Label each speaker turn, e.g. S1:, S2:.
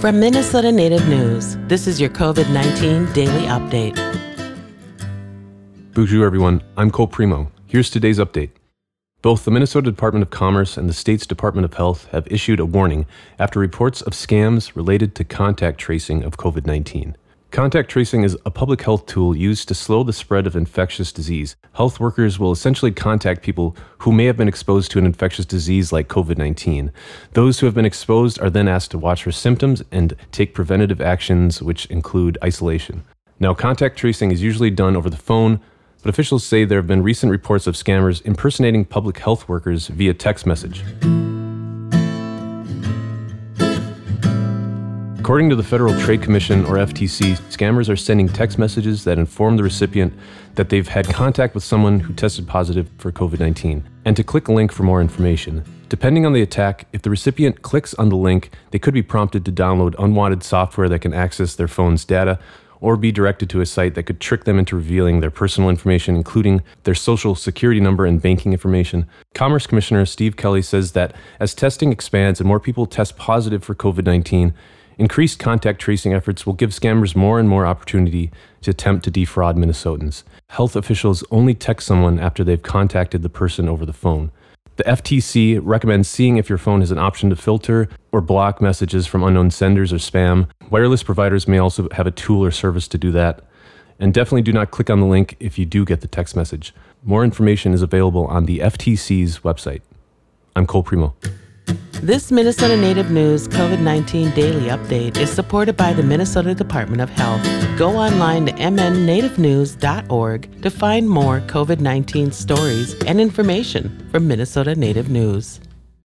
S1: From Minnesota Native News, this is your COVID 19 daily update.
S2: Boozhoo, everyone. I'm Cole Premo. Here's today's update. Both the Minnesota Department of Commerce and the state's Department of Health have issued a warning after reports of scams related to contact tracing of COVID 19. Contact tracing is a public health tool used to slow the spread of infectious disease. Health workers will essentially contact people who may have been exposed to an infectious disease like COVID 19. Those who have been exposed are then asked to watch for symptoms and take preventative actions, which include isolation. Now, contact tracing is usually done over the phone, but officials say there have been recent reports of scammers impersonating public health workers via text message. According to the Federal Trade Commission, or FTC, scammers are sending text messages that inform the recipient that they've had contact with someone who tested positive for COVID 19 and to click a link for more information. Depending on the attack, if the recipient clicks on the link, they could be prompted to download unwanted software that can access their phone's data or be directed to a site that could trick them into revealing their personal information, including their social security number and banking information. Commerce Commissioner Steve Kelley says that as testing expands and more people test positive for COVID 19, Increased contact tracing efforts will give scammers more and more opportunity to attempt to defraud Minnesotans. Health officials only text someone after they've contacted the person over the phone. The FTC recommends seeing if your phone has an option to filter or block messages from unknown senders or spam. Wireless providers may also have a tool or service to do that. And definitely do not click on the link if you do get the text message. More information is available on the FTC's website. I'm Cole Premo.
S1: This Minnesota Native News COVID 19 daily update is supported by the Minnesota Department of Health. Go online to mnnativenews.org to find more COVID 19 stories and information from Minnesota Native News.